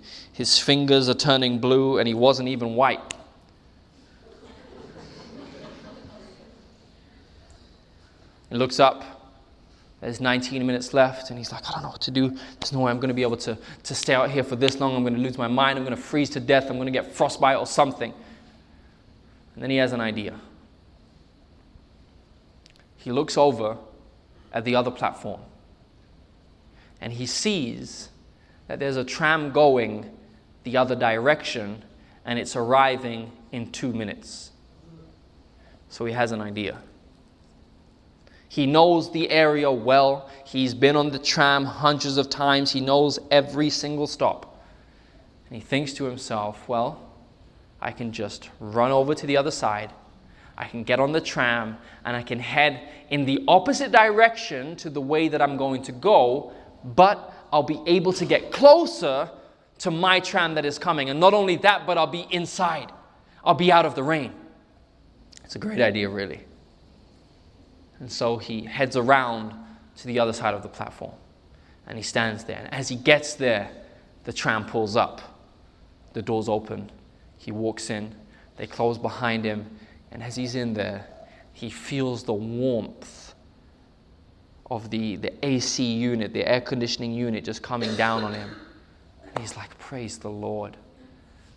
his fingers are turning blue, and he wasn't even white. He looks up. There's 19 minutes left, and he's like, I don't know what to do. There's no way I'm going to be able to, to stay out here for this long. I'm going to lose my mind. I'm going to freeze to death. I'm going to get frostbite or something. And then he has an idea. He looks over at the other platform, and he sees that there's a tram going the other direction and it's arriving in two minutes. So he has an idea. He knows the area well. He's been on the tram hundreds of times. He knows every single stop. And he thinks to himself, well, I can just run over to the other side. I can get on the tram and I can head in the opposite direction to the way that I'm going to go, but I'll be able to get closer to my tram that is coming. And not only that, but I'll be inside, I'll be out of the rain. It's a great idea, really. And so he heads around to the other side of the platform and he stands there. And as he gets there, the tram pulls up, the doors open, he walks in, they close behind him, and as he's in there, he feels the warmth of the, the AC unit, the air conditioning unit just coming down on him. And he's like, Praise the Lord.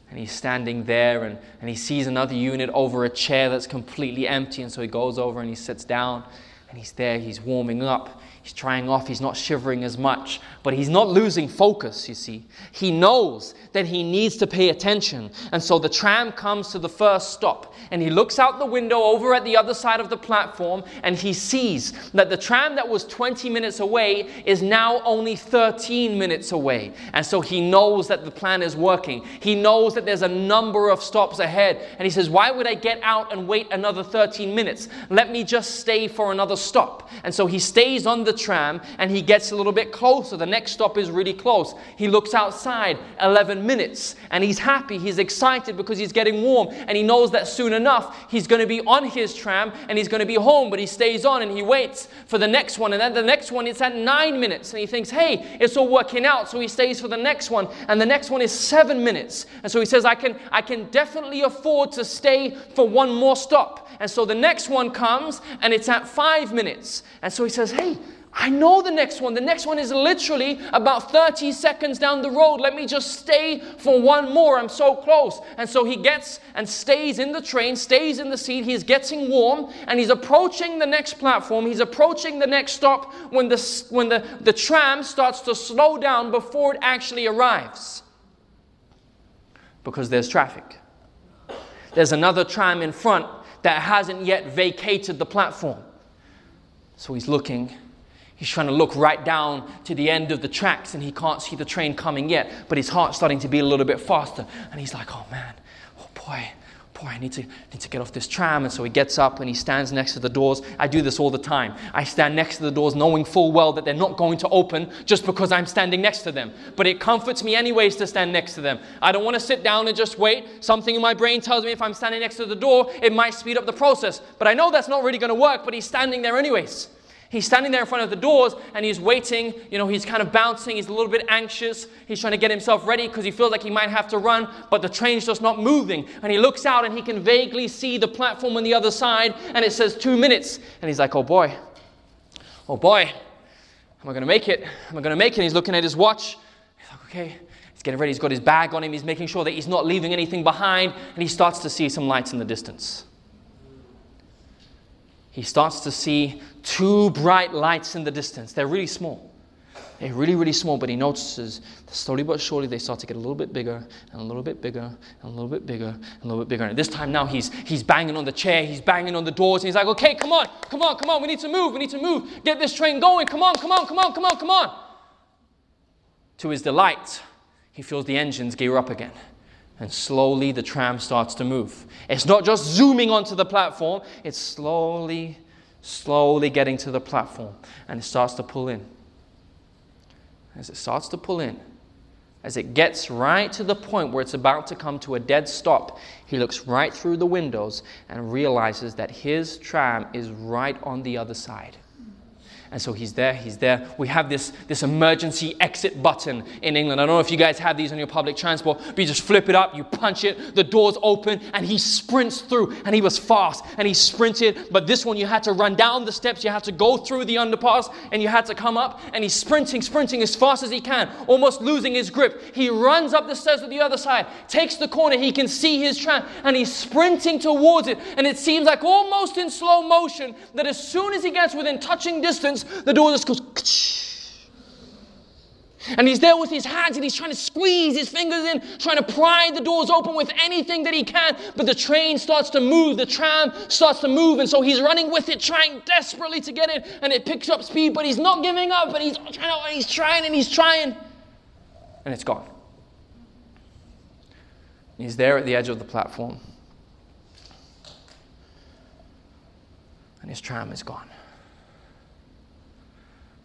And he's standing there and, and he sees another unit over a chair that's completely empty. And so he goes over and he sits down and he's there, he's warming up. He's trying off, he's not shivering as much, but he's not losing focus, you see. He knows that he needs to pay attention. And so the tram comes to the first stop, and he looks out the window over at the other side of the platform, and he sees that the tram that was 20 minutes away is now only 13 minutes away. And so he knows that the plan is working. He knows that there's a number of stops ahead, and he says, Why would I get out and wait another 13 minutes? Let me just stay for another stop. And so he stays on the the tram and he gets a little bit closer. The next stop is really close. He looks outside, 11 minutes, and he's happy. He's excited because he's getting warm and he knows that soon enough he's going to be on his tram and he's going to be home, but he stays on and he waits for the next one. And then the next one, it's at nine minutes and he thinks, hey, it's all working out. So he stays for the next one and the next one is seven minutes. And so he says, I can, I can definitely afford to stay for one more stop. And so the next one comes and it's at five minutes. And so he says, hey, I know the next one. The next one is literally about 30 seconds down the road. Let me just stay for one more. I'm so close. And so he gets and stays in the train, stays in the seat. He's getting warm and he's approaching the next platform. He's approaching the next stop when the, when the, the tram starts to slow down before it actually arrives. Because there's traffic. There's another tram in front that hasn't yet vacated the platform. So he's looking He's trying to look right down to the end of the tracks and he can't see the train coming yet, but his heart's starting to beat a little bit faster. And he's like, oh man, oh boy, boy, I need to, need to get off this tram. And so he gets up and he stands next to the doors. I do this all the time. I stand next to the doors knowing full well that they're not going to open just because I'm standing next to them. But it comforts me, anyways, to stand next to them. I don't want to sit down and just wait. Something in my brain tells me if I'm standing next to the door, it might speed up the process. But I know that's not really going to work, but he's standing there, anyways. He's standing there in front of the doors and he's waiting. You know, he's kind of bouncing. He's a little bit anxious. He's trying to get himself ready because he feels like he might have to run, but the train's just not moving. And he looks out and he can vaguely see the platform on the other side and it says two minutes. And he's like, oh boy, oh boy, am I going to make it? Am I going to make it? And he's looking at his watch. He's like, okay. He's getting ready. He's got his bag on him. He's making sure that he's not leaving anything behind. And he starts to see some lights in the distance he starts to see two bright lights in the distance. They're really small. They're really, really small, but he notices slowly but surely they start to get a little bit bigger and a little bit bigger and a little bit bigger and a little bit bigger. And this time now he's, he's banging on the chair, he's banging on the doors, and he's like, okay, come on, come on, come on, we need to move, we need to move. Get this train going, come on, come on, come on, come on, come on. To his delight, he feels the engines gear up again. And slowly the tram starts to move. It's not just zooming onto the platform, it's slowly, slowly getting to the platform. And it starts to pull in. As it starts to pull in, as it gets right to the point where it's about to come to a dead stop, he looks right through the windows and realizes that his tram is right on the other side. And so he's there, he's there. We have this, this emergency exit button in England. I don't know if you guys have these on your public transport, but you just flip it up, you punch it, the doors open, and he sprints through. And he was fast, and he sprinted. But this one, you had to run down the steps, you had to go through the underpass, and you had to come up. And he's sprinting, sprinting as fast as he can, almost losing his grip. He runs up the stairs to the other side, takes the corner, he can see his tram, and he's sprinting towards it. And it seems like almost in slow motion that as soon as he gets within touching distance, the door just goes. And he's there with his hands and he's trying to squeeze his fingers in, trying to pry the doors open with anything that he can. But the train starts to move, the tram starts to move, and so he's running with it, trying desperately to get in, and it picks up speed, but he's not giving up, and he's trying, and he's trying and he's trying, and it's gone. He's there at the edge of the platform. And his tram is gone.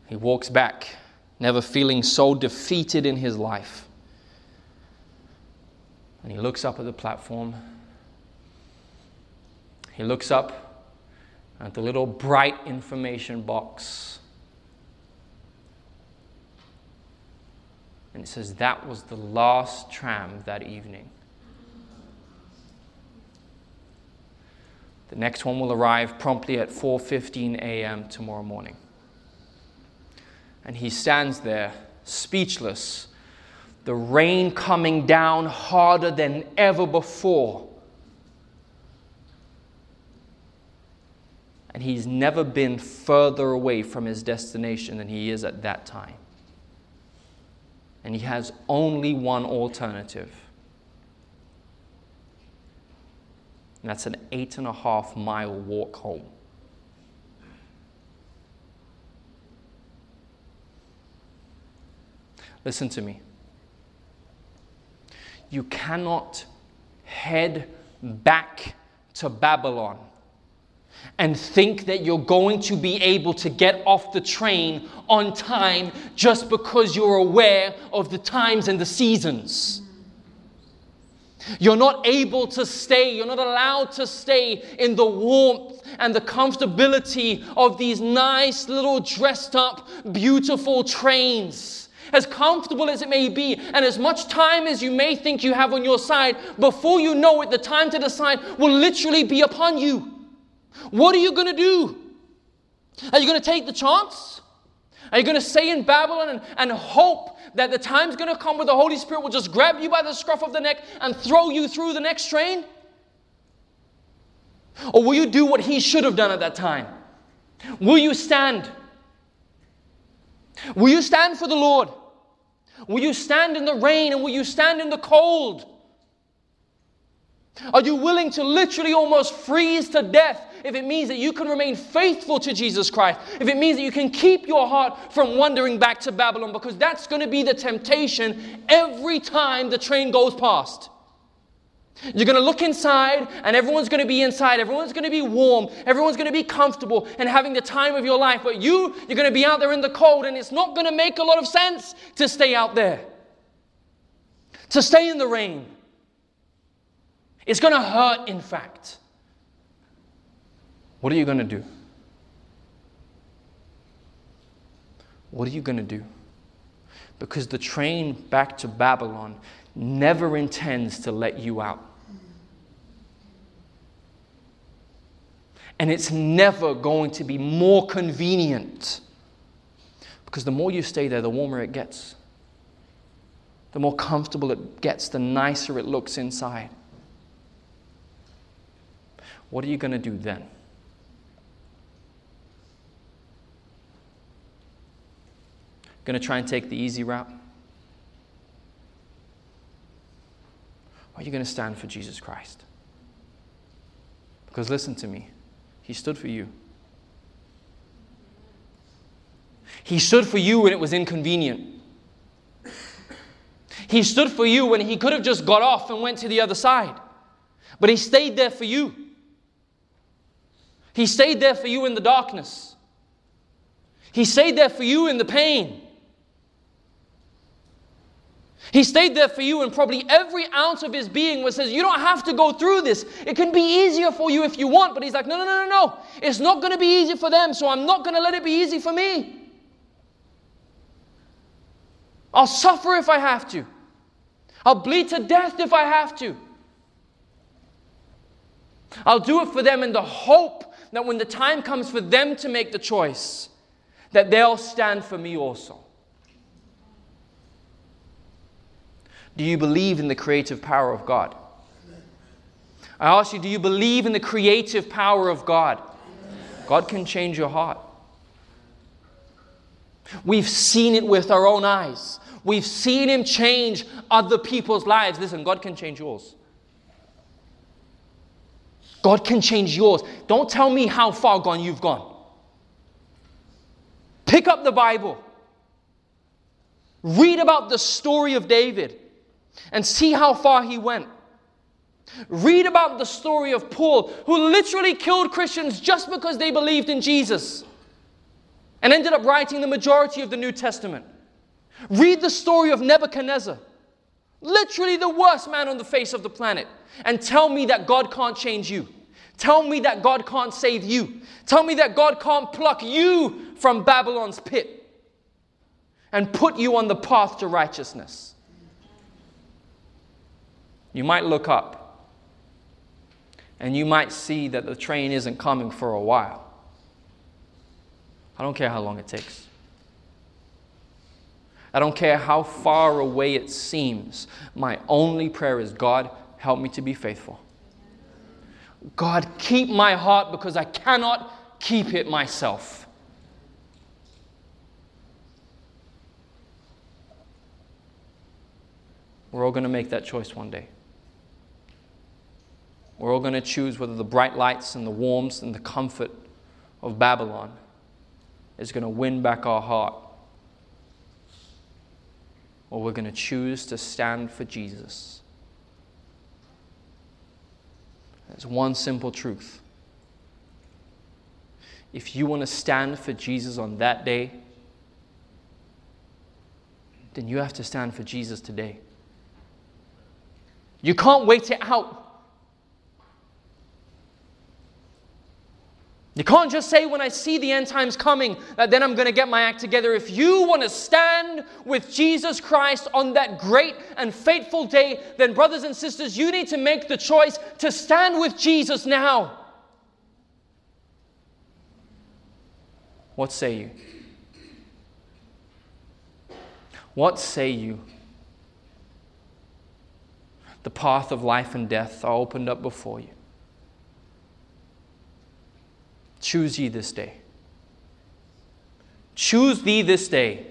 He walks back never feeling so defeated in his life. And he looks up at the platform. He looks up at the little bright information box. And it says that was the last tram that evening. The next one will arrive promptly at 4:15 a.m. tomorrow morning. And he stands there, speechless, the rain coming down harder than ever before. And he's never been further away from his destination than he is at that time. And he has only one alternative. And that's an eight and a half mile walk home. Listen to me. You cannot head back to Babylon and think that you're going to be able to get off the train on time just because you're aware of the times and the seasons. You're not able to stay, you're not allowed to stay in the warmth and the comfortability of these nice little dressed up, beautiful trains as comfortable as it may be, and as much time as you may think you have on your side, before you know it, the time to decide will literally be upon you. What are you going to do? Are you going to take the chance? Are you going to stay in Babylon and, and hope that the time's going to come where the Holy Spirit will just grab you by the scruff of the neck and throw you through the next train? Or will you do what he should have done at that time? Will you stand? Will you stand for the Lord? Will you stand in the rain and will you stand in the cold? Are you willing to literally almost freeze to death if it means that you can remain faithful to Jesus Christ? If it means that you can keep your heart from wandering back to Babylon? Because that's going to be the temptation every time the train goes past. You're going to look inside, and everyone's going to be inside. Everyone's going to be warm. Everyone's going to be comfortable and having the time of your life. But you, you're going to be out there in the cold, and it's not going to make a lot of sense to stay out there, to stay in the rain. It's going to hurt, in fact. What are you going to do? What are you going to do? Because the train back to Babylon never intends to let you out. And it's never going to be more convenient. Because the more you stay there, the warmer it gets. The more comfortable it gets, the nicer it looks inside. What are you going to do then? Going to try and take the easy route? Or are you going to stand for Jesus Christ? Because listen to me. He stood for you. He stood for you when it was inconvenient. He stood for you when he could have just got off and went to the other side. But he stayed there for you. He stayed there for you in the darkness. He stayed there for you in the pain. He stayed there for you, and probably every ounce of his being was says, You don't have to go through this. It can be easier for you if you want. But he's like, No, no, no, no, no. It's not going to be easy for them, so I'm not going to let it be easy for me. I'll suffer if I have to, I'll bleed to death if I have to. I'll do it for them in the hope that when the time comes for them to make the choice, that they'll stand for me also. Do you believe in the creative power of God? I ask you, do you believe in the creative power of God? God can change your heart. We've seen it with our own eyes. We've seen him change other people's lives. Listen, God can change yours. God can change yours. Don't tell me how far gone you've gone. Pick up the Bible. Read about the story of David and see how far he went. Read about the story of Paul, who literally killed Christians just because they believed in Jesus and ended up writing the majority of the New Testament. Read the story of Nebuchadnezzar, literally the worst man on the face of the planet, and tell me that God can't change you. Tell me that God can't save you. Tell me that God can't pluck you from Babylon's pit and put you on the path to righteousness. You might look up and you might see that the train isn't coming for a while. I don't care how long it takes. I don't care how far away it seems. My only prayer is God, help me to be faithful. God, keep my heart because I cannot keep it myself. We're all going to make that choice one day. We're all going to choose whether the bright lights and the warmth and the comfort of Babylon is going to win back our heart, or we're going to choose to stand for Jesus. There's one simple truth. If you want to stand for Jesus on that day, then you have to stand for Jesus today. You can't wait it out. You can't just say, when I see the end times coming, that then I'm going to get my act together. If you want to stand with Jesus Christ on that great and fateful day, then, brothers and sisters, you need to make the choice to stand with Jesus now. What say you? What say you? The path of life and death are opened up before you. Choose ye this day. Choose thee this day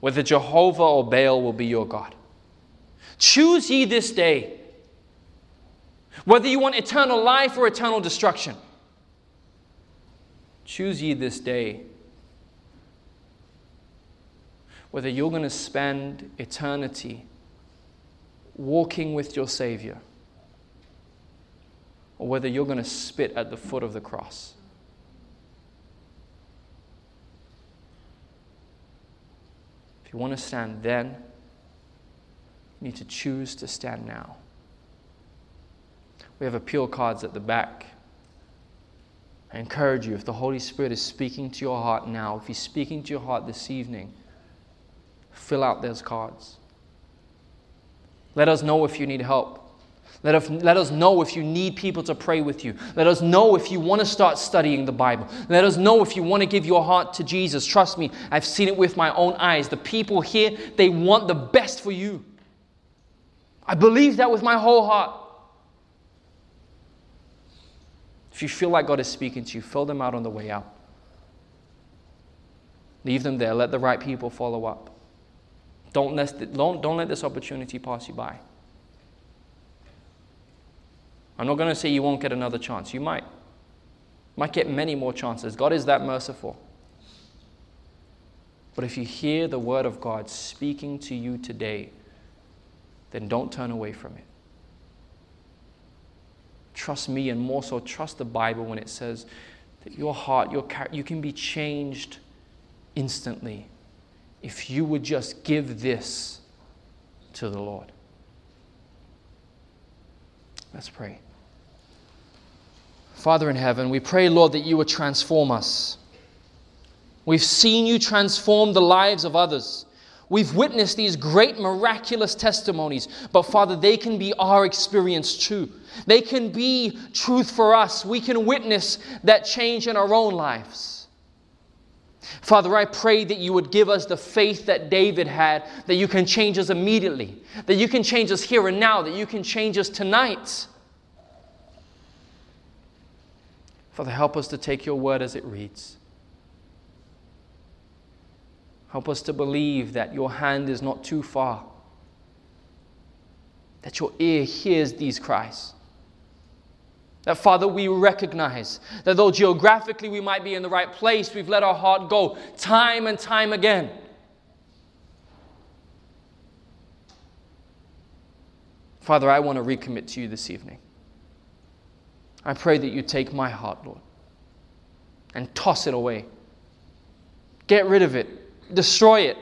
whether Jehovah or Baal will be your God. Choose ye this day whether you want eternal life or eternal destruction. Choose ye this day whether you're going to spend eternity walking with your Savior or whether you're going to spit at the foot of the cross. If you want to stand then, you need to choose to stand now. We have appeal cards at the back. I encourage you, if the Holy Spirit is speaking to your heart now, if He's speaking to your heart this evening, fill out those cards. Let us know if you need help. Let us, let us know if you need people to pray with you. Let us know if you want to start studying the Bible. Let us know if you want to give your heart to Jesus. Trust me, I've seen it with my own eyes. The people here, they want the best for you. I believe that with my whole heart. If you feel like God is speaking to you, fill them out on the way out. Leave them there. Let the right people follow up. Don't let, don't, don't let this opportunity pass you by. I'm not going to say you won't get another chance. You might. Might get many more chances. God is that merciful. But if you hear the word of God speaking to you today, then don't turn away from it. Trust me, and more so, trust the Bible when it says that your heart, your you can be changed instantly if you would just give this to the Lord. Let's pray. Father in heaven, we pray, Lord, that you would transform us. We've seen you transform the lives of others. We've witnessed these great miraculous testimonies, but Father, they can be our experience too. They can be truth for us. We can witness that change in our own lives. Father, I pray that you would give us the faith that David had, that you can change us immediately, that you can change us here and now, that you can change us tonight. Father, help us to take your word as it reads. Help us to believe that your hand is not too far, that your ear hears these cries. That, Father, we recognize that though geographically we might be in the right place, we've let our heart go time and time again. Father, I want to recommit to you this evening. I pray that you take my heart, Lord, and toss it away. Get rid of it, destroy it.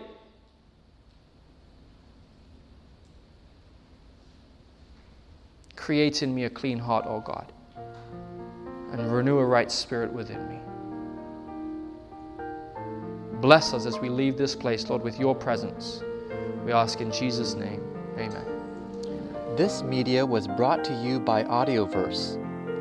Create in me a clean heart, O God, and renew a right spirit within me. Bless us as we leave this place, Lord, with your presence. We ask in Jesus' name. Amen. This media was brought to you by Audioverse,